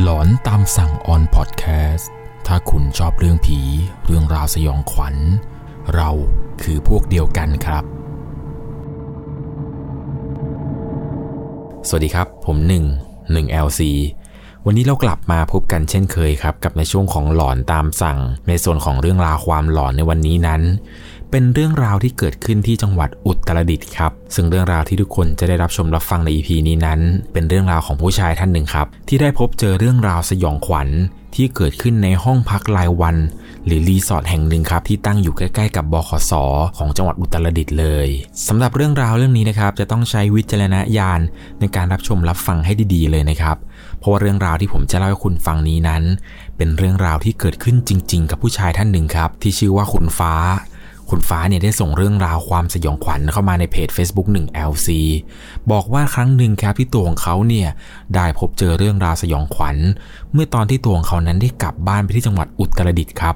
หลอนตามสั่งออนพอดแคสต์ ถ้าคุณชอบเรื่องผี เรื่องราวสยองขวัญ เราคือพวกเดียวกันครับ สวัสดีครับ ผม1 1 LC วันนี้เรากลับมาพบกันเช่นเคยครับ กับในช่วงของหลอนตามสั่ง ในส่วนของเรื่องราวความหลอนในวันนี้นั้น เป็นเรื่องราวที่เกิดขึ้นที่จังหวัดอุตรดิตถ์ครับ ซึ่งเรื่องราวที่ทุกคนจะได้รับชมรับฟังใน EP นี้นั้น เป็นเรื่องราวของผู้ชายท่านหนึ่งครับ ที่ได้พบเจอเรื่องราวสยองขวัญที่เกิดขึ้นในห้องพักรายวัน หรือรีสอร์ทแห่งหนึ่งครับ ที่ตั้งอยู่ใกล้ๆกับบขสของจังหวัดอุตรดิตถ์เลยสำหรับเรื่องราวเรื่องนี้นะครับจะต้องใช้วิจารณญาณในการรับชมรับฟังให้ดีๆ เลยนะครับ เพราะว่าเรื่องราวที่ผมจะเล่าให้คุณฟังนี้นั้น เป็นเรื่องราวที่เกิดขึ้นจริง ๆ กับผู้ชายท่านหนึ่งครับ ที่ชื่อว่าคุณฟ้า คุณฟ้าเนี่ยได้ส่งเรื่องราวความสยองขวัญเข้ามาในเพจ Facebook 1 LC บอกว่าครั้งหนึ่งครับที่ตัวของเขาเนี่ยได้พบเจอเรื่องราวสยองขวัญ เมื่อตอนที่ตัวของเขานั้นได้กลับบ้านไปที่จังหวัดอุตรดิตถ์ครับ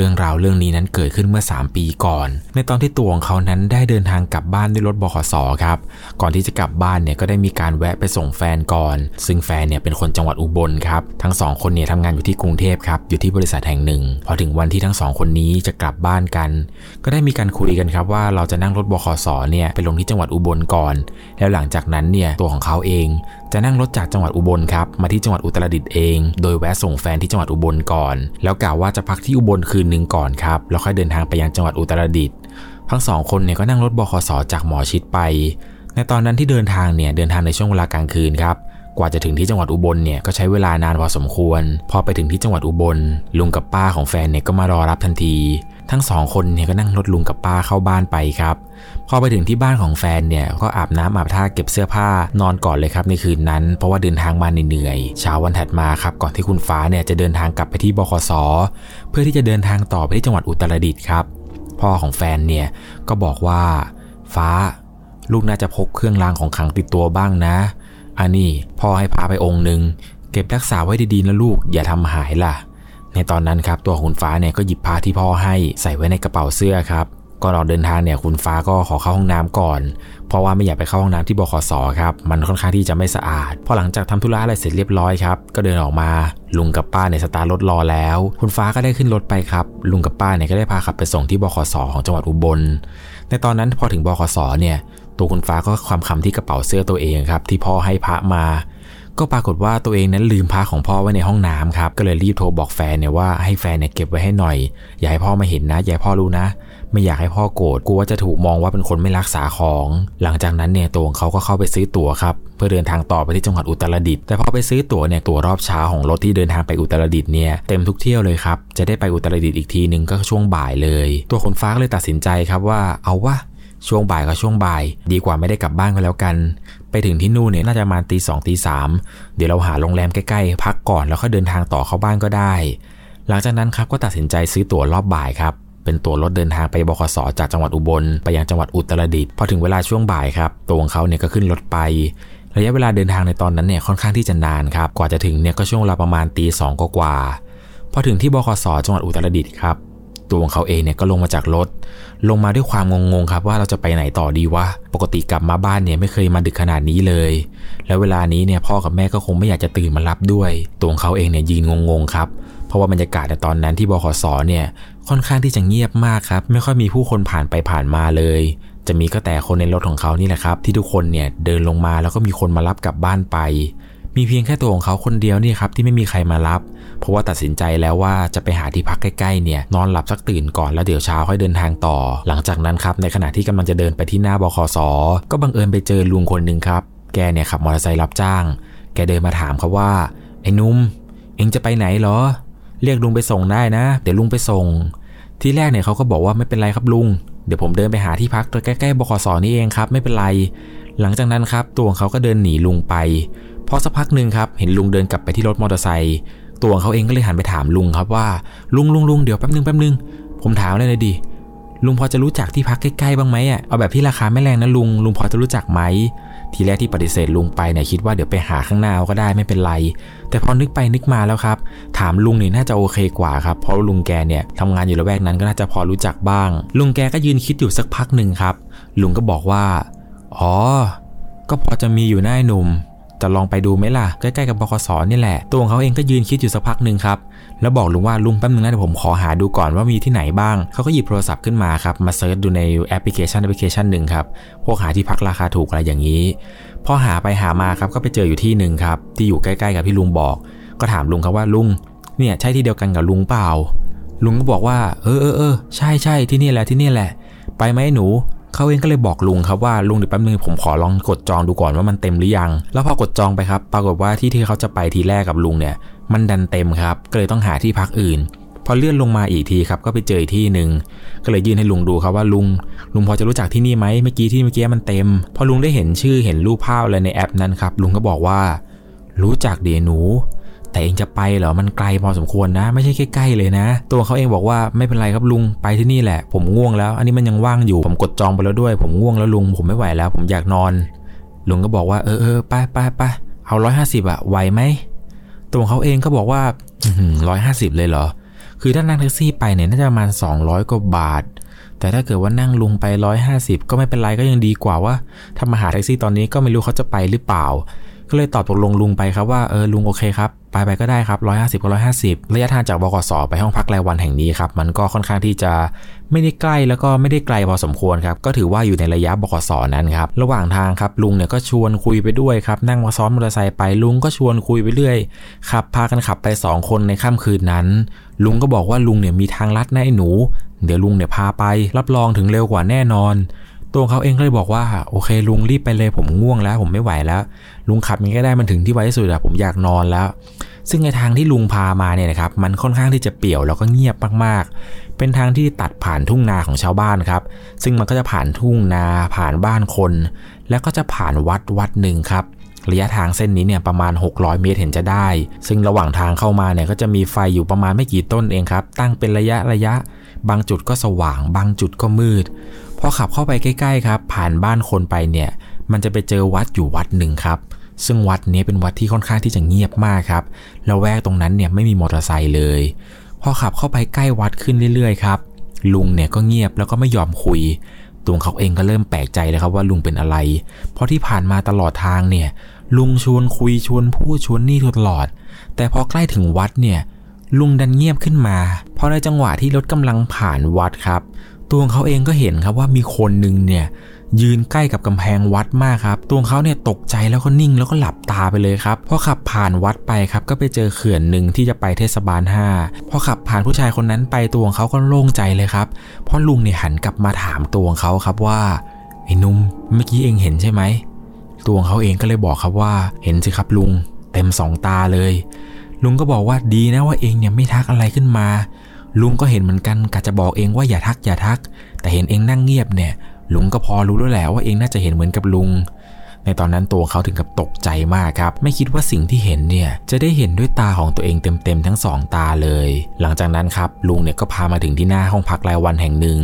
รื่องราวเรื่องนี้นั้นเกิดขึ้นเมื่อ 3 ปีก่อน ในตอนที่ตัวของเขานั้นได้เดินทางกลับบ้านด้วยรถบขสครับ ก่อนที่จะกลับบ้านเนี่ยก็ได้มีการแวะไปส่งแฟนก่อน ซึ่งแฟนเนี่ยเป็นคนจังหวัดอุบลครับ ทั้งสองคนเนี่ยทำงานอยู่ที่กรุงเทพครับอยู่ที่บริษัทแห่งหนึ่ง พอถึงวันที่ทั้งสองคนนี้จะกลับบ้านกัน ก็ได้มีการคุยกันครับว่าเราจะนั่งรถบขสเนี่ยไปลงที่จังหวัดอุบลก่อน แล้วหลังจากนั้นเนี่ยตัวของเขาเอง จะนั่งรถจากจังหวัดอุบลครับมาที่จังหวัดอุตรดิตถ์เอง โดยแวะส่งแฟนที่จังหวัดอุบลก่อน แล้วกล่าวว่าจะพักที่อุบลคืนหนึ่งก่อนครับแล้วค่อยเดินทางไปยังจังหวัดอุตรดิตถ์ทั้งสองคนเนี่ยก็นั่งรถบขสจากหมอชิดไป ในตอนนั้นที่เดินทางเนี่ยเดินทางในช่วงเวลากลางคืนครับ กว่าจะถึงที่จังหวัดอุบลเนี่ยก็ใช้เวลานานพอสมควร พอไปถึงที่จังหวัดอุบล ลุงกับป้าของแฟนเนี่ยก็มารอรับทันที ทั้งสองคนเนี่ยก็นั่งรถลุงกับป้าเข้าบ้านไปครับ พอไปถึงที่บ้านของแฟนเนี่ยก็อาบน้ำอาบท่าเก็บเสื้อผ้านอนก่อนเลยครับในคืนนั้น เพราะว่าเดินทางมาเหนื่อยเช้าวันถัดมาครับก่อนที่คุณฟ้าเนี่ยจะเดินทางกลับไปที่บขสเพื่อที่จะเดินทางต่อไปที่จังหวัดอุตรดิตถ์ครับ พ่อของแฟนเนี่ยก็บอกว่าฟ้าลูกน่าจะพกเครื่องรางของขลังติดตัวบ้างนะ อันนี้พ่อให้พาไปองค์หนึ่งเก็บรักษาไว้ดีๆนะลูกอย่าทำหายล่ะ ในตอนนั้นครับตัวคุณฟ้าเนี่ยก็หยิบผ้าที่พ่อให้ใส่ไว้ในกระเป๋าเสื้อครับก่อนออกเดินทางเนี่ยคุณฟ้าก็ขอเข้าห้องน้ำก่อน เพราะว่าไม่อยากไปเข้าห้องน้ำที่บขสครับมันค่อนข้างที่จะไม่สะอาดพอหลังจากทำธุระอะไรเสร็จเรียบร้อยครับก็เดินออกมาลุงกับป้าในยสตาร์รถรอแล้ว คุณฟ้าก็ได้ขึ้นรถไปครับลุงกับป้าเนี่ยก็ได้พาขับไปส่งที่บขสของจังหวัดอุบล ในตอนนั้นพอถึงบขสเนี่ย ตัวคุณฟ้าก็ความคำที่กระเป๋าเสื้อตัวเองครับ ที่พ่อให้พระมา ก็ปรากฏว่าตัวเองนั้นลืมพาของพ่อไว้ในห้องน้ำครับก็เลยรีบโทรบอกแฟนเนี่ยว่าให้แฟนเนี่ยเก็บไว้ให้หน่อย อย่าให้พ่อมาเห็นนะอย่าให้พ่อรู้นะ ไม่อยากให้พ่อโกรธกลัวว่าจะถูกมองว่าเป็นคนไม่รักษาของ หลังจากนั้นเนี่ยตัวของเขาก็เข้าไปซื้อตั๋วครับเพื่อเดินทางต่อไปที่จังหวัดอุตรดิตถ์แต่พอไปซื้อตั๋วเนี่ยตั๋วรอบเช้าของรถที่เดินทางไปอุตรดิตถ์เนี่ยเต็มทุกเที่ยวเลยครับจะได้ไปอุตรดิตถ์อีกทีนึงก็ช่วงบ่ายเลย ตัวคนฟ้าเลยตัดสินใจครับว่าเอาวะ ช่วงบ่ายก็ช่วงบ่าย ดีกว่าไม่ได้กลับบ้านก็แล้วกัน ไปถึงที่นู่นเนี่ยน่าจะมาตีสองตีสามเดี๋ยวเราหาโรงแรมใกล้ๆ พักก่อนแล้วก็เดินทางต่อเข้าบ้านก็ได้ หลังจากนั้นครับก็ตัดสินใจซื้อตั๋วรอบบ่ายครับเป็นตั๋วรถเดินทางไปบขสจากจังหวัดอุบลไปยังจังหวัดอุตรดิตถ์พอถึงเวลาช่วงบ่ายครับตัวของเขาเนี่ยก็ขึ้นรถไประยะเวลาเดินทางในตอนนั้นเนี่ยค่อนข้างที่จะนานครับกว่าจะถึงเนี่ยก็ช่วงเวลาประมาณตีสองกว่าพอถึงที่บขสจังหวัดอุตรดิตถ์ครับ ตัวของเขาเองเนี่ยก็ลงมาจากรถ ลงมาด้วยความงงๆครับว่าเราจะไปไหนต่อดีวะ ปกติกลับมาบ้านเนี่ยไม่เคยมาดึกขนาดนี้เลย แล้วเวลานี้เนี่ยพ่อกับแม่ก็คงไม่อยากจะตื่นมารับด้วย ตัวของเขาเองเนี่ยยืนงงๆครับ เพราะว่าบรรยากาศในตอนนั้นที่บขสเนี่ยค่อนข้างที่จะเงียบมากครับ ไม่ค่อยมีผู้คนผ่านไปผ่านมาเลย จะมีก็แต่คนในรถของเขานี่แหละครับ ที่ทุกคนเนี่ยเดินลงมาแล้วก็มีคนมารับกลับบ้านไป มีเพียงแค่ตัวของเขาคนเดียวนี่ครับที่ไม่มีใครมารับ เพราะว่าตัดสินใจแล้วว่าจะไปหาที่พักใกล้ๆเนี่ยนอนหลับสักตื่นก่อนแล้วเดี๋ยวเช้าค่อยเดินทางต่อ หลังจากนั้นครับในขณะที่กำลังจะเดินไปที่หน้าบคสก็บังเอิญไปเจอลุงคนหนึ่งครับ แกเนี่ยขับมอเตอร์ไซค์รับจ้าง แกเดินมาถามครับว่าไอ้นุ่มเอ็งจะไปไหนเหรอ เรียกลุงไปส่งได้นะ เดี๋ยวลุงไปส่ง ที่แรกเนี่ยเขาก็บอกว่าไม่เป็นไรครับลุง เดี๋ยวผมเดินไปหาที่พักใกล้ๆบคสนี่เองครับ ไม่เป็นไร หลังจากนั้นครับตัวของเขาก็เดินหนีลุงไป พอสักพักหนึ่งครับเห็นลุงเดินกลับไปที่รถมอเตอร์ไซค์ตัวของเขาเองก็เลยหันไปถามลุงครับว่าลุงลุงลุงเดี๋ยวแป๊บนึงแป๊บนึงผมถามเลยเลยดิลุงพอจะรู้จักที่พักใกล้ๆบ้างไหมอะเอาแบบที่ราคาไม่แรงนะลุงลุงพอจะรู้จักไหมทีแรกที่ปฏิเสธลุงไปเนี่ยคิดว่าเดี๋ยวไปหาข้างหน้าก็ได้ไม่เป็นไร แต่พอนึกไปนึกมาแล้วครับ ถามลุงนี่น่าจะโอเคกว่าครับเพราะลุงแกเนี่ยทำงานอยู่ละแวกนั้นก็น่าจะพอรู้จักบ้าง ลุงแกก็ยืนคิดอยู่สักพักหนึ่งครับ ลุงก็บอกว่า อ๋อ ก็พอจะมีอยู่หน้าหนุ่ม จะลองไปดูไหมล่ะ ใกล้ๆกับบขสนี่แหละ ตัวของเขาเองก็ยืนคิดอยู่สักพักหนึ่งครับ แล้วบอกลุงว่าลุงแป๊บนึงนะเดี๋ยวผมขอหาดูก่อนว่ามีที่ไหนบ้าง เขาก็หยิบโทรศัพท์ขึ้นมาครับ มา search ดูในแอปพลิเคชันแอปพลิเคชันหนึ่งครับ พวกหาที่พักราคาถูกอะไรอย่างนี้ พอหาไปหามาครับ ก็ไปเจออยู่ที่หนึ่งครับ ที่อยู่ใกล้ ๆ กับที่ลุงบอก ก็ถามลุงครับว่าลุง เนี่ยใช่ที่เดียวกันกับลุงเปล่า ลุงก็บอกว่า เออเออเออใช่ใช่ที่นี่แหละที่นี่แหละ ไปไหมหนู เขาเองก็เลยบอกลุงครับว่าลุงเดี๋ยวแป๊บนึงผมขอลองกดจองดูก่อนว่ามันเต็มหรือยัง แล้วพอกดจองไปครับ ปรากฏว่าที่ที่เขาจะไปทีแรกกับลุงเนี่ย มันดันเต็มครับ ก็เลยต้องหาที่พักอื่น พอเลื่อนลงมาอีกทีครับ ก็ไปเจอที่หนึ่งก็เลยยื่นให้ลุงดูครับว่าลุง ลุงพอจะรู้จักที่นี่ไหมเมื่อกี้ที่เมื่อกี้มันเต็ม พอลุงได้เห็นชื่อเห็นรูปภาพอะไรในแอปนั้นครับ ลุงก็บอกว่า รู้จักเดียหนู แต่เองจะไปเหรอมันไกลพอสมควรนะ ไม่ใช่ใกล้ๆเลยนะ ตัวเขาเองบอกว่าไม่เป็นไรครับลุงไปที่นี่แหละ ผมง่วงแล้ว อันนี้มันยังว่างอยู่ผมกดจองไปแล้วด้วย ผมง่วงแล้วลุง ผมไม่ไหวแล้ว ผมอยากนอน ลุงก็บอกว่าเออเออไปไปไปเอาร้อยห้าสิบอะไหวไหมตัวเขาเองก็บอกว่าร้อยห้าสิบเลยเหรอ คือถ้านั่งแท็กซี่ไปเนี่ยน่าจะประมาณ200กว่าบาท แต่ถ้าเกิดว่านั่งลุงไป150ก็ไม่เป็นไรก็ยังดีกว่าว่าถ้ามาหาแท็กซี่ตอนนี้ก็ไม่รู้เขาจะไปหรือเปล่า ก็เลยตอบตกลงลุงไปครับว่าเออลุงโอเคครับไปไปก็ได้ครับ150ก็150ระยะทางจากบกสไปห้องพักรายวันแห่งนี้ครับมันก็ค่อนข้างที่จะไม่ได้ใกล้แล้วก็ไม่ได้ไกลพอสมควรครับก็ถือว่าอยู่ในระยะบกสนั้นครับระหว่างทางครับลุงเนี่ยก็ชวนคุยไปด้วยครับนั่งมาซ้อนมอเตอร์ไซค์ไปลุงก็ชวนคุยไปเรื่อยขับพากันขับไป 2 คนในค่ำคืนนั้น ลุงก็บอกว่าลุงเนี่ยมีทางลัดนะไอหนู เดี๋ยวลุงเนี่ยพาไปรับรองถึงเร็วกว่าแน่นอน ตัวเขาเองก็เลยบอกว่าโอเค ลุงรีบไปเลยผมง่วงแล้ว ผมไม่ไหวแล้ว ลุงขับยังก็ได้มันถึงที่ไวที่สุดอะผมอยากนอนแล้ว ซึ่งในทางที่ลุงพามาเนี่ยนะครับมันค่อนข้างที่จะเปี่ยวแล้วก็เงียบมากๆ เป็นทางที่ตัดผ่านทุ่งนาของชาวบ้านครับซึ่งมันก็จะผ่านทุ่งนาผ่านบ้านคน แล้วก็จะผ่านวัดวัดหนึ่งครับระยะทางเส้นนี้เนี่ยประมาณ 600 เมตรเห็นจะได้ ซึ่งระหว่างทางเข้ามาเนี่ยก็จะมีไฟอยู่ประมาณไม่กี่ต้นเองครับ ตั้งเป็นระยะระยะ บางจุดก็สว่าง บางจุดก็มืด พอขับเข้าไปใกล้ๆครับ ผ่านบ้านคนไปเนี่ย มันจะไปเจอวัดอยู่วัดหนึ่งครับ ซึ่งวัดนี้เป็นวัดที่ค่อนข้างที่จะเงียบมากครับแล้วแวกตรงนั้นเนี่ยไม่มีมอเตอร์ไซค์เลย พอขับเข้าไปใกล้วัดขึ้นเรื่อยๆครับ ลุงเนี่ยก็เงียบแล้วก็ไม่ยอมคุยตัวเขาเองก็เริ่มแปลกใจเลยครับว่าลุงเป็นอะไร เพราะที่ผ่านมาตลอดทางเนี่ย ลุงชวนคุยชวนพูดชวนนี่ตลอด แต่พอใกล้ถึงวัดเนี่ยลุงดันเงียบขึ้นมา เพราะในจังหวะที่รถกำลังผ่านวัดครับ ตัวเขาเองก็เห็นครับว่ามีคนหนึ่งเนี่ยยืนใกล้กับกำแพงวัดมากครับ ตัวเขาเนี่ยตกใจแล้วก็นิ่งแล้วก็หลับตาไปเลยครับ พอขับผ่านวัดไปครับ ก็ไปเจอเขื่อนหนึ่งที่จะไปเทศบาล 5 พอขับผ่านผู้ชายคนนั้นไปตัวของเขาก็โล่งใจเลยครับ เพราะลุงเนี่ยหันกลับมาถามตัวของเขาครับว่าไอ้นุ่มเมื่อกี้เองเห็นใช่ไหม ตัวของเขาเองก็เลยบอกครับว่า เห็นสิครับลุง เต็มสองตาเลย ลุงก็บอกว่าดีนะว่าเองเนี่ยไม่ทักอะไรขึ้นมา ลุงก็เห็นเหมือนกันกะจะบอกเองว่าอย่าทักอย่าทัก แต่เห็นเองนั่งเงียบเนี่ย ลุงก็พอรู้แล้วแหละว่าเองน่าจะเห็นเหมือนกับลุง ในตอนนั้นตัวเขาถึงกับตกใจมากครับ ไม่คิดว่าสิ่งที่เห็นเนี่ยจะได้เห็นด้วยตาของตัวเองเต็มๆทั้งสองตาเลย หลังจากนั้นครับลุงเนี่ยก็พามาถึงที่หน้าห้องพักรายวันแห่งหนึ่ง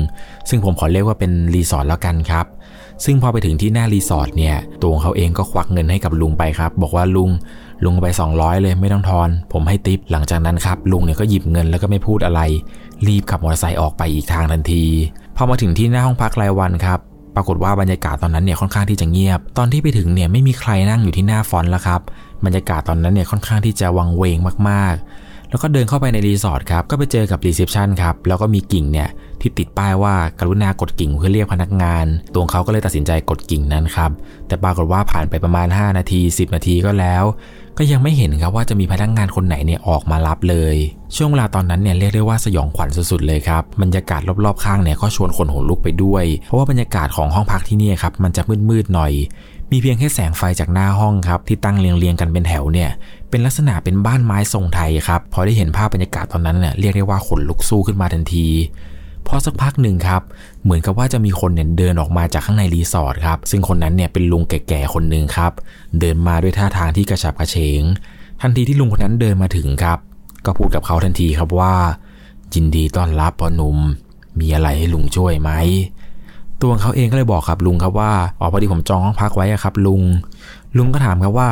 ซึ่งผมขอเรียกว่าเป็นรีสอร์ทแล้วกันครับซึ่งพอไปถึงที่หน้ารีสอร์ทเนี่ยตัวเขาเองก็ควักเงินให้กับลุงไปครับ บอกว่าลุง ลุงไป 200 เลยไม่ต้องทอน ผมให้ทิปหลังจากนั้นครับ ลุงเนี่ยก็หยิบเงินแล้วก็ไม่พูดอะไร รีบขับมอเตอร์ไซค์ออกไปอีกทางทันทีพอมาถึงที่หน้าห้องพักรายวันครับปรากฏว่าบรรยากาศตอนนั้นเนี่ยค่อนข้างที่จะเงียบ ตอนที่ไปถึงเนี่ยไม่มีใครนั่งอยู่ที่หน้า front แล้วครับ บรรยากาศตอนนั้นเนี่ยค่อนข้างที่จะวังเวงมากๆ แล้วก็เดินเข้าไปในรีสอร์ทครับ ก็ไปเจอกับ reception ครับ แล้วก็มีกิ่งเนี่ย ที่ติดป้ายว่ากรุณากดกิ่งเพื่อเรียกพนักงาน ตัวเขาก็เลยตัดสินใจกดกิ่งนั้นครับ แต่ปรากฏว่าผ่านไปประมาณ 5 นาที 10 นาทีก็แล้ว ก็ยังไม่เห็นครับว่าจะมีพนักงานคนไหนเนี่ยออกมารับเลย ช่วงเวลาตอนนั้นเนี่ยเรียกได้ว่าสยองขวัญสุดๆเลยครับ บรรยากาศรอบๆข้างเนี่ยก็ชวนคนหัวลุกไปด้วย เพราะว่าบรรยากาศของห้องพักที่นี่ครับมันจะมืดๆหน่อยมีเพียงแค่แสงไฟจากหน้าห้องครับที่ตั้งเรียงๆกันเป็นแถวเนี่ยเป็นลักษณะเป็นบ้านไม้ทรงไทยครับพอได้เห็นภาพบรรยากาศตอนนั้นเนี่ยเรียกได้ว่าขนลุกสู้ขึ้นมาทันที พอสักพักหนึ่งครับ เหมือนกับว่าจะมีคนเนี่ยเดินออกมาจากข้างในรีสอร์ทครับ ซึ่งคนนั้นเนี่ยเป็นลุงแก่ๆคนหนึ่งครับ เดินมาด้วยท่าทางที่กระฉับกระเฉง ทันทีที่ลุงคนนั้นเดินมาถึงครับ ก็พูดกับเขาทันทีครับว่า ยินดีต้อนรับพ่อหนุ่ม มีอะไรให้ลุงช่วยไหม ตัวเขาเองก็เลยบอกครับลุงครับว่า อ๋อพอดีผมจองห้องพักไว้ครับ ลุง ลุงก็ถามครับว่า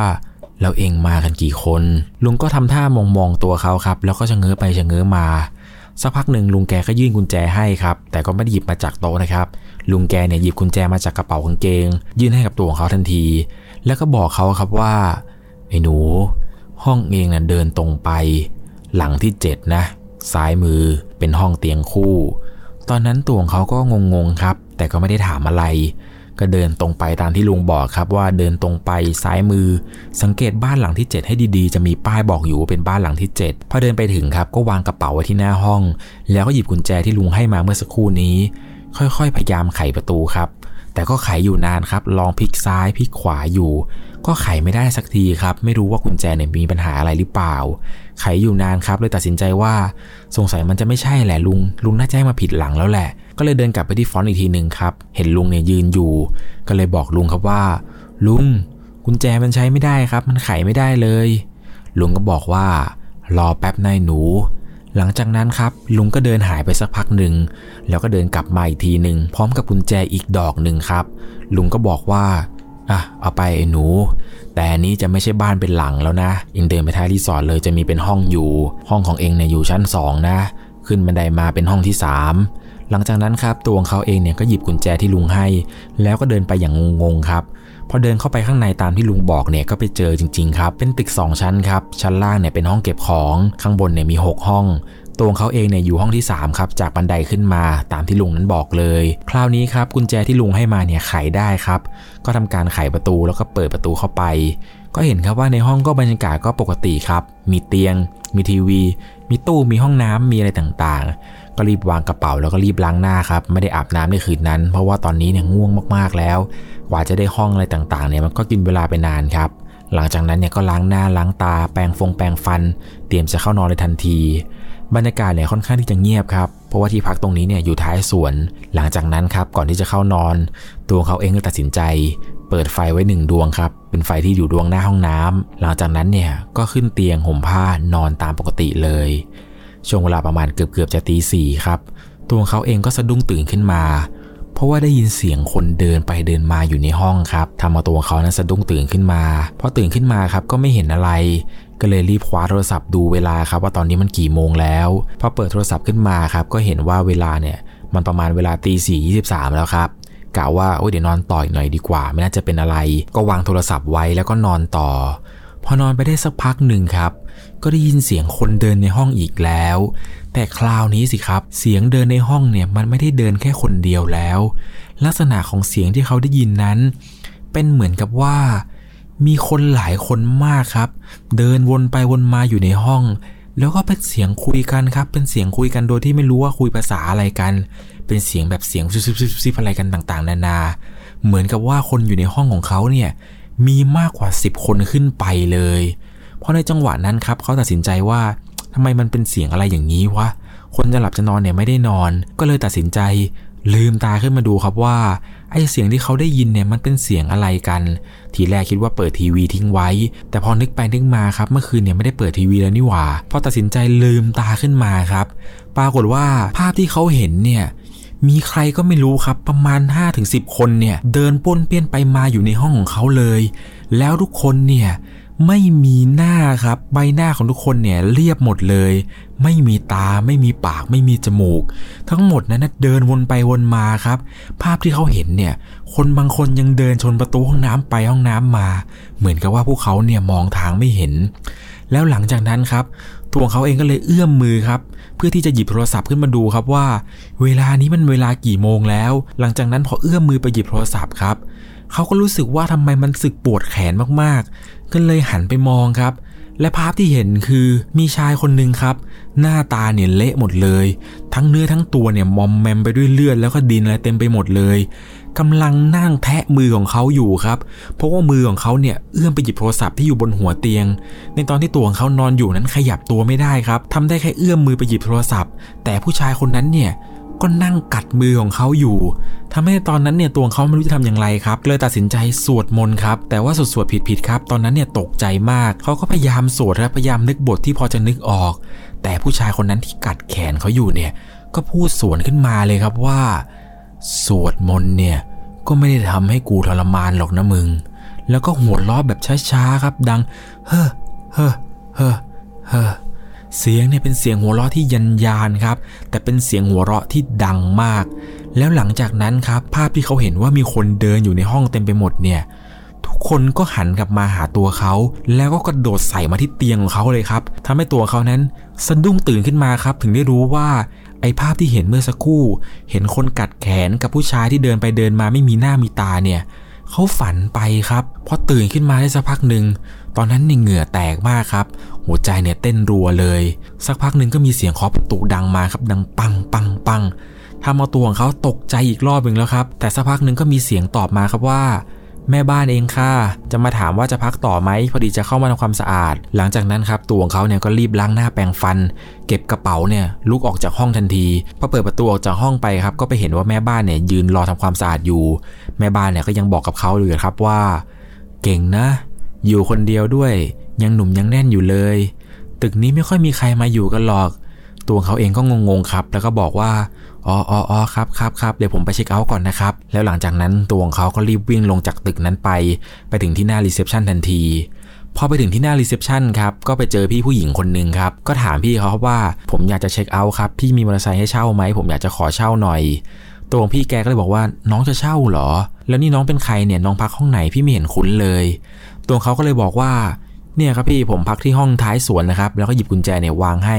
เราเองมากันกี่คน ลุงก็ทำท่ามองมองตัวเขาครับ แล้วก็ชะเง้อไปชะเง้อมา สักพักหนึ่งลุงแกก็ยื่นกุญแจให้ครับ แต่ก็ไม่ได้หยิบมาจากโต๊ะนะครับ ลุงแกเนี่ยหยิบกุญแจมาจากกระเป๋ากางเกง ยื่นให้กับตัวของเขาทันที แล้วก็บอกเขาครับว่าไอ้หนู ห้องเองนะ่ะเดินตรงไป หลังที่เจ็ดนะ ซ้ายมือเป็นห้องเตียงคู่ ตอนนั้นตัวของเขาก็งงๆครับ แต่ก็ไม่ได้ถามอะไร ก็เดินตรงไปตามที่ลุงบอกครับว่าเดินตรงไปซ้ายมือ สังเกตบ้านหลังที่ 7 ให้ดีๆ จะมีป้ายบอกอยู่ว่าเป็นบ้านหลังที่ 7 พอเดินไปถึงครับก็วางกระเป๋าไว้ที่หน้าห้อง แล้วก็หยิบกุญแจที่ลุงให้มาเมื่อสักครู่นี้ ค่อยๆ พยายามไขประตูครับ แต่ก็ไขอยู่นานครับ ลองพลิกซ้ายพลิกขวาอยู่ ก็ไขไม่ได้สักทีครับ ไม่รู้ว่ากุญแจเนี่ยมีปัญหาอะไรหรือเปล่า ไขอยู่นานครับเลยตัดสินใจว่า สงสัยมันจะไม่ใช่แหละลุง ลุงน่าจะให้มาผิดหลังแล้วแหละ ก็เลยเดินกลับไปที่ฟอนต์อีกทีหนึ่งครับ เห็นลุงเนี่ยยืนอยู่ ก็เลยบอกลุงครับว่า ลุง กุญแจมันใช้ไม่ได้ครับ มันไขไม่ได้เลย ลุงก็บอกว่า รอแป๊บนายหนู หลังจากนั้นครับ ลุงก็เดินหายไปสักพักหนึ่งแล้วก็เดินกลับมาอีกทีหนึ่งพร้อมกับกุญแจอีกดอกหนึ่งครับ ลุงก็บอกว่า อะเอาไปไอ้หนู แต่อันนี้จะไม่ใช่บ้านเป็นหลังแล้วนะ เองเดินไปท้ายรีสอร์ทเลยจะมีเป็นห้องอยู่ ห้องของเองเนี่ยอยู่ชั้นสองนะ ขึ้นบันไดมาเป็นห้องที่สามหลังจากนั้นครับตัวของเขาเองเนี่ยก็หยิบกุญแจที่ลุงให้ แล้วก็เดินไปอย่างงงๆครับพอเดินเข้าไปข้างในตามที่ลุงบอกเนี่ยก็ไปเจอจริงๆครับ เป็นตึก 2 ชั้นครับ ชั้นล่างเนี่ยเป็นห้องเก็บของ ข้างบนเนี่ยมี 6 ห้อง ตัวเขาเองเนี่ยอยู่ห้องที่ 3 ครับ จากบันไดขึ้นมาตามที่ลุงนั้นบอกเลย คราวนี้ครับกุญแจที่ลุงให้มาเนี่ยไขได้ครับ ก็ทำการไขประตูแล้วก็เปิดประตูเข้าไป ก็เห็นครับว่าในห้องก็บรรยากาศก็ปกติครับ มีเตียง มีทีวี มีตู้มีห้องน้ำมีอะไรต่างๆ ก็รีบวางกระเป๋าแล้วก็รีบล้างหน้าครับไม่ได้อาบน้ำในคืนนั้น เพราะว่าตอนนี้เนี่ยง่วงมากๆแล้ว กว่าจะได้ห้องอะไรต่างๆเนี่ยมันก็กินเวลาไปนานครับหลังจากนั้นเนี่ยก็ล้างหน้าล้างตาแปรงฟงแปรงฟัน เตรียมจะเข้านอนในทันที บรรยากาศเนี่ยค่อนข้างที่จะเงียบครับ เพราะว่าที่พักตรงนี้เนี่ยอยู่ท้ายสวน หลังจากนั้นครับก่อนที่จะเข้านอน ตัวเขาเองก็ตัดสินใจ เปิดไฟไว้หนึ่งดวงครับ เป็นไฟที่อยู่ดวงหน้าห้องน้ำหลังจากนั้นเนี่ยก็ขึ้นเตียงห่มผ้านอนตามปกติเลย ช่วงเวลาประมาณเกือบเกือบจะตีสี่ครับ ตัวเขาเองก็สะดุ้งตื่นขึ้นมา เพราะว่าได้ยินเสียงคนเดินไปเดินมาอยู่ในห้องครับทำเอาตัวเขานั้นสะดุ้งตื่นขึ้นมาพอตื่นขึ้นมาครับก็ไม่เห็นอะไร ก็เลยรีบคว้าโทรศัพท์ดูเวลาครับว่าตอนนี้มันกี่โมงแล้วพอเปิดโทรศัพท์ขึ้นมาครับก็เห็นว่าเวลาเนี่ยมันประมาณเวลาตีสี่ยี่สิบสามแล้วครับกะว่าโอ้ยเดี๋ยวนอนต่ออีกหน่อยดีกว่า ไม่น่าจะเป็นอะไร ก็วางโทรศัพท์ไว้แล้วก็นอนต่อ พอนอนไปได้สักพักหนึ่งครับ ก็ได้ยินเสียงคนเดินในห้องอีกแล้ว แต่คราวนี้สิครับ เสียงเดินในห้องเนี่ยมันไม่ได้เดินแค่คนเดียวแล้ว ลักษณะของเสียงที่เขาได้ยินนั้น เป็นเหมือนกับว่า มีคนหลายคนมากครับ เดินวนไปวนมาอยู่ในห้อง แล้วก็เป็นเสียงคุยกันครับ เป็นเสียงคุยกันโดยที่ไม่รู้ว่าคุยภาษาอะไรกัน เป็นเสียงแบบเสียงซิบๆๆอะไรกันต่างๆ นานา เหมือนกับว่าคนอยู่ในห้องของเขาเนี่ยมีมากกว่า 10 คนขึ้นไปเลย เพราะในจังหวะนั้นครับเขาตัดสินใจว่าทำไมมันเป็นเสียงอะไรอย่างนี้วะ คนจะหลับจะนอนเนี่ยไม่ได้นอน ก็เลยตัดสินใจลืมตาขึ้นมาดูครับว่า ไอ้เสียงที่เขาได้ยินเนี่ยมันเป็นเสียงอะไรกัน ทีแรกคิดว่าเปิดทีวีทิ้งไว้ แต่พอนึกไปนึกมาครับ เมื่อคืนเนี่ยไม่ได้เปิดทีวีแล้วนี่หว่า พอตัดสินใจลืมตาขึ้นมาครับ ปรากฏว่าภาพที่เขาเห็นเนี่ยมีใครก็ไม่รู้ครับประมาณ 5-10 คนเนี่ยเดินป้วนเปี้ยนไปมาอยู่ในห้องของเขาเลย แล้วทุกคนเนี่ย ไม่มีหน้าครับ ใบหน้าของทุกคนเนี่ยเรียบหมดเลย ไม่มีตาไม่มีปากไม่มีจมูก ทั้งหมดนั้นเดินวนไปวนมาครับ ภาพที่เขาเห็นเนี่ย คนบางคนยังเดินชนประตูห้องน้ำไปห้องน้ำมา เหมือนกับว่าพวกเขาเนี่ยมองทางไม่เห็น แล้วหลังจากนั้นครับ ตัวของเขาเองก็เลยเอื้อมมือครับ เพื่อที่จะหยิบโทรศัพท์ขึ้นมาดูครับว่า เวลานี้มันเวลากี่โมงแล้ว หลังจากนั้นพอเอื้อมมือไปหยิบโทรศัพท์ครับ เขาก็รู้สึกว่าทำไมมันสึกปวดแขนมากๆ ก็เลยหันไปมองครับ และภาพที่เห็นคือมีชายคนหนึ่งครับ หน้าตาเนี่ยเละหมดเลย ทั้งเนื้อทั้งตัวเนี่ยมอมแมมไปด้วยเลือดแล้วก็ดินอะไรเต็มไปหมดเลยกำลังนั่งแทะมือของเขาอยู่ครับ เพราะว่ามือของเขาเนี่ยเอื้อมไปหยิบโทรศัพท์ที่อยู่บนหัวเตียง ในตอนที่ตัวของเขานอนอยู่นั้นขยับตัวไม่ได้ครับทำได้แค่เอื้อมมือไปหยิบโทรศัพท์ แต่ผู้ชายคนนั้นเนี่ย ก็นั่งกัดมือของเขาอยู่ทำให้ตอนนั้นเนี่ยตัวเขาไม่รู้จะทำอย่างไรครับ เลยตัดสินใจสวดมนต์ครับ แต่ว่าสวดสวดผิดผิดครับ ตอนนั้นเนี่ยตกใจมาก เขาก็พยายามสวดและพยายามนึกบทที่พอจะนึกออก แต่ผู้ชายคนนั้นที่กัดแขนเขาอยู่เนี่ย ก็พูดสวนขึ้นมาเลยครับว่า สวดมนต์เนี่ยก็ไม่ได้ทำให้กูทรมานหรอกนะมึง แล้วก็หัวเราะแบบช้าๆครับ ดัง เฮ้อ เฮ้อ เฮ้อ เฮ้อ เสียงเนี่ยเป็นเสียงหัวเราะที่ยันยานครับ แต่เป็นเสียงหัวเราะที่ดังมาก แล้วหลังจากนั้นครับ ภาพที่เขาเห็นว่ามีคนเดินอยู่ในห้องเต็มไปหมดเนี่ย ทุกคนก็หันกลับมาหาตัวเขา แล้วก็กระโดดใส่มาที่เตียงของเขาเลยครับทำให้ตัวเขานั้นสะดุ้งตื่นขึ้นมาครับ ถึงได้รู้ว่าไอ้ภาพที่เห็นเมื่อสักครู่ เห็นคนกัดแขนกับผู้ชายที่เดินไปเดินมาไม่มีหน้ามีตาเนี่ยเขาฝันไปครับพอตื่นขึ้นมาได้สักพักหนึ่ง ตอนนั้นเนี่ยเหงื่อแตกมากครับ หัวใจเนี่ยเต้นรัวเลย สักพักหนึ่งก็มีเสียงเคาะประตูดังมาครับ ดังปังปังปังทำเอาตัวของเขาตกใจอีกรอบหนึ่งแล้วครับ แต่สักพักหนึ่งก็มีเสียงตอบมาครับว่า แม่บ้านเองค่ะ จะมาถามว่าจะพักต่อไหมพอดีจะเข้ามาทำความสะอาด หลังจากนั้นครับตัวของเขาเนี่ยก็รีบล้างหน้าแปรงฟัน เก็บกระเป๋าเนี่ยลุกออกจากห้องทันทีพอเปิดประตูออกจากห้องไปครับ ก็ไปเห็นว่าแม่บ้านเนี่ยยืนรอทำความสะอาดอยู่ แม่บ้านเนี่ยก็ยังบอกกับเขาเลยครับว่า เก่งนะ อยู่คนเดียวด้วย ยังหนุ่มยังแน่นอยู่เลย ตึกนี้ไม่ค่อยมีใครมาอยู่กันหรอก ตัวเขาเองก็งงๆครับ แล้วก็บอกว่าอ๋ออ๋ออครับครับครับเดี๋ยวผมไป check out ก่อนนะครับ แล้วหลังจากนั้นตัวของเขาก็รีบวิ่งลงจากตึกนั้นไป ไปถึงที่หน้า reception ทันทีพอไปถึงที่หน้า reception ครับ ก็ไปเจอพี่ผู้หญิงคนหนึ่งครับ ก็ถามพี่เขาว่าผมอยากจะ check out ครับ พี่มีมอเตอร์ไซค์ให้เช่าไหม ผมอยากจะขอเช่าหน่อย ตัวของพี่แกก็เลยบอกว่าน้องจะเช่าเหรอ แล้วนี่น้องเป็นใครเนี่ย น้องพักห้องไหนพี่ไม่เห็นคุ้นเลย ตัวเขาก็เลยบอกว่าเนี่ยครับพี่ผมพักที่ห้องท้ายสวนนะครับ แล้วก็หยิบกุญแจเนี่ยวางให้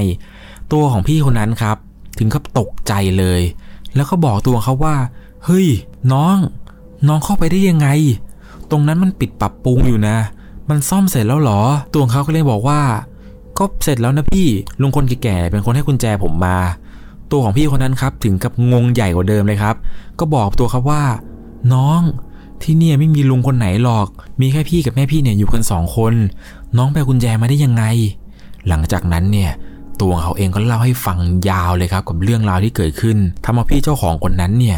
ตัวของพี่คนนั้นครับ ถึงกับตกใจเลย แล้วก็บอกตัวเขาว่า เฮ้ย น้อง น้องเข้าไปได้ยังไง ตรงนั้นมันปิดปรับปรุงอยู่นะ มันซ่อมเสร็จแล้วหรอ ตัวเขาก็เลยบอกว่า ก็เสร็จแล้วนะพี่ลุงคนแก่ๆเป็นคนให้กุญแจผมมา ตัวของพี่คนนั้นครับ ถึงกับงงใหญ่กว่าเดิมเลยครับ ก็บอกตัวเขาว่า น้อง ที่เนี่ยไม่มีลุงคนไหนหรอก มีแค่พี่กับแม่พี่เนี่ยอยู่กันสองคน น้องไปกุญแจมาได้ยังไง หลังจากนั้นเนี่ยตัวเขาเองก็เล่าให้ฟังยาวเลยครับกับเรื่องราวที่เกิดขึ้นทำเอาพี่เจ้าของคนนั้นเนี่ย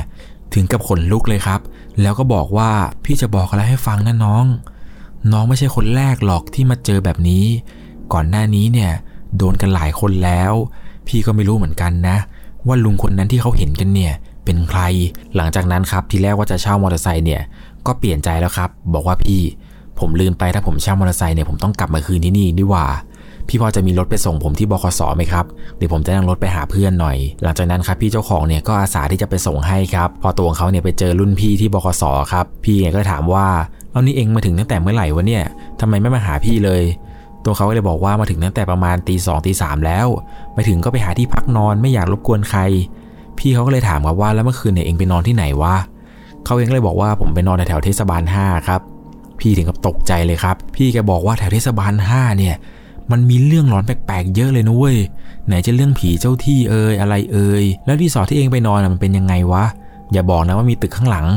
ถึงกับขนลุกเลยครับ แล้วก็บอกว่าพี่จะบอกอะไรให้ฟังนะน้อง น้องไม่ใช่คนแรกหรอกที่มาเจอแบบนี้ ก่อนหน้านี้เนี่ยโดนกันหลายคนแล้ว พี่ก็ไม่รู้เหมือนกันนะ ว่าลุงคนนั้นที่เขาเห็นกันเนี่ยเป็นใคร หลังจากนั้นครับทีแรกว่าจะเช่ามอเตอร์ไซค์เนี่ย ก็เปลี่ยนใจแล้วครับ บอกว่าพี่ ผมลืมไปถ้าผมเช่ามอเตอร์ไซค์เนี่ยผมต้องกลับมาคืนที่นี่ดีกว่า พี่พอจะมีรถไปส่งผมที่บคสไหมครับเดี๋ยวผมจะนั่งรถไปหาเพื่อนหน่อย หลังจากนั้นครับพี่เจ้าของเนี่ยก็อาสาที่จะไปส่งให้ครับ พอตัวของเขาเนี่ยไปเจอรุ่นพี่ที่บคสครับ พี่เนี่ยก็ถามว่าเอานี่เองมาถึงตั้งแต่เมื่อไหร่วะเนี่ยทำไมไม่มาหาพี่เลยตัวเขาก็เลยบอกว่ามาถึงตั้งแต่ประมาณตีสองตีสามแล้วไปถึงก็ไปหาที่พักนอนไม่อยากรบกวนใคร พี่เขาก็เลยถามครับว่าแล้วเมื่อคืนเนี่ยเองไปนอนที่ไหนวะ เขาเองก็เลยบอกว่าผมไปนอนแถวเทศบาล5ครับ พี่ถึงกับตกใจเลยครับ พี่แกบอกว่าแถวเทศบาล5เนี่ย มันมีเรื่องหลอนแปลกๆเยอะเลยนะเว้ย ไหนจะเรื่องผีเจ้าที่เอ่ยอะไรเอ่ย แล้วรีสอร์ทที่เองไปนอนมันเป็นยังไงวะ อย่าบอกนะว่ามีตึกข้างหลัง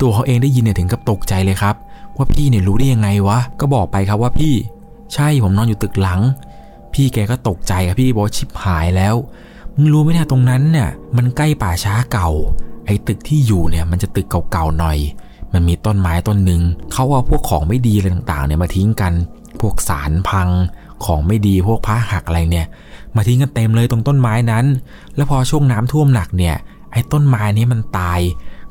ตัวเขาเองได้ยินเนี่ยถึงกับตกใจเลยครับ ว่าพี่เนี่ยรู้ได้ยังไงวะ ก็บอกไปครับว่าพี่ ใช่ผมนอนอยู่ตึกหลัง พี่แกก็ตกใจครับพี่บอกชิบหายแล้ว มึงรู้ไหมเนี่ยตรงนั้นเนี่ยมันใกล้ป่าช้าเก่า ไอ้ตึกที่อยู่เนี่ยมันจะตึกเก่าๆหน่อย มันมีต้นไม้ต้นหนึ่งเขาเอาพวกของไม่ดีอะไรต่างๆเนี่ยมาทิ้งกัน พวกสารพัง ของไม่ดีพวกพระหักอะไรเนี่ยมาทิ้งกันเต็มเลยตรงต้นไม้นั้น แล้วพอช่วงน้ำท่วมหนักเนี่ยไอ้ต้นไม้นี้มันตาย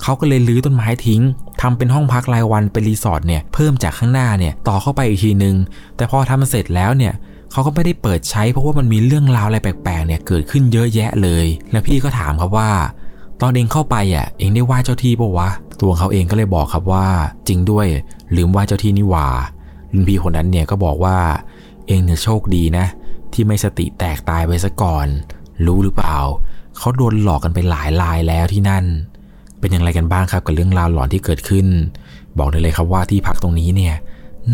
เขาก็เลยลื้อต้นไม้ทิ้งทำเป็นห้องพักรายวันเป็นรีสอร์ทเนี่ยเพิ่มจากข้างหน้าเนี่ยต่อเข้าไปอีกทีนึง แต่พอทำเสร็จแล้วเนี่ยเขาก็ไม่ได้เปิดใช้เพราะว่ามันมีเรื่องราวอะไรแปลกๆเนี่ยเกิดขึ้นเยอะแยะเลย แล้วพี่ก็ถามครับว่า ตอนเองเข้าไปอะ เองได้ไหว้เจ้าที่ปะวะ ตัวเขาเองก็เลยบอกครับว่า จริงด้วยลืมไหว้เจ้าที่นี่หว่ารุ่นพี่คนนั้นเนี่ยก็บอกว่า เองเนี่ยโชคดีนะ ที่ไม่สติแตกตายไปซะก่อน รู้หรือเปล่าเขาโดนหลอกกันไปหลายรายแล้วที่นั่น เป็นอย่างไรกันบ้างครับกับเรื่องราวหลอนที่เกิดขึ้น บอกได้เลยครับว่าที่พักตรงนี้เนี่ย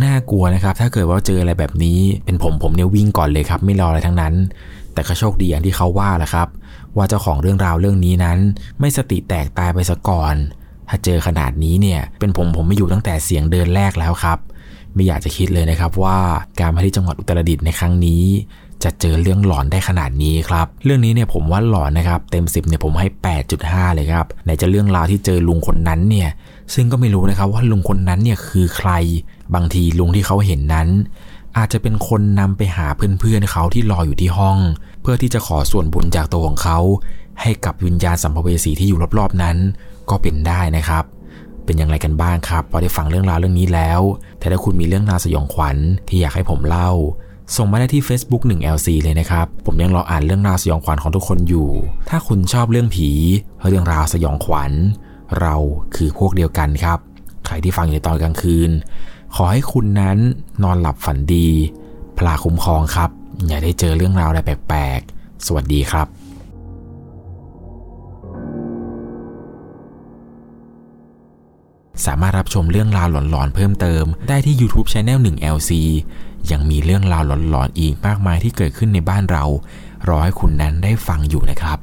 น่ากลัวนะครับ ถ้าเกิดว่าเจออะไรแบบนี้เป็นผมผมเนี่ยวิ่งก่อนเลยครับ ไม่รออะไรทั้งนั้น แต่ก็โชคดีอย่างที่เขาว่าแหละครับ ว่าเจ้าของเรื่องราวเรื่องนี้นั้น ไม่สติแตกตายไปซะก่อน ถ้าเจอขนาดนี้เนี่ย เป็นผมผมไม่อยู่ตั้งแต่เสียงเดินแรกแล้วครับ ไม่อยากจะคิดเลยนะครับว่าการมาที่จังหวัดอุตรดิตถ์ในครั้งนี้ จะเจอเรื่องหลอนได้ขนาดนี้ครับ เรื่องนี้เนี่ยผมว่าหลอนนะครับ เต็ม 10เนี่ยผมให้ 8.5 เลยครับไหนจะเรื่องราวที่เจอลุงคนนั้นเนี่ยซึ่งก็ไม่รู้นะครับว่าลุงคนนั้นเนี่ยคือใคร บางทีลุงที่เขาเห็นนั้น อาจจะเป็นคนนำไปหาเพื่อนๆเขาที่รออยู่ที่ห้อง เพื่อที่จะขอส่วนบุญจากตัวของเขา ให้กับวิญญาณสัมภเวสีที่อยู่รอบๆนั้น ก็เป็นได้นะครับ เป็นอย่างไรกันบ้างครับพอได้ฟังเรื่องราวเรื่องนี้แล้ว แต่ถ้าคุณมีเรื่องราวสยองขวัญที่อยากให้ผมเล่า ส่งมาได้ที่ Facebook 1LC เลยนะครับ ผมยังรออ่านเรื่องราวสยองขวัญของทุกคนอยู่ ถ้าคุณชอบเรื่องผีเรื่องราวสยองขวัญ เราคือพวกเดียวกันครับ ใครที่ฟังอยู่ในตอนกลางคืน ขอให้คุณนั้นนอนหลับฝันดี พลาคุ้มครองครับ อย่าได้เจอเรื่องราวอะไรแปลกๆ สวัสดีครับสามารถรับชมเรื่องราวหลอนๆเพิ่มเติม ได้ที่ YouTube Channel 1 LC ยังมีเรื่องราวหลอนๆอีกมากมายที่เกิดขึ้นในบ้านเรา รอให้คุณนั้นได้ฟังอยู่นะครับ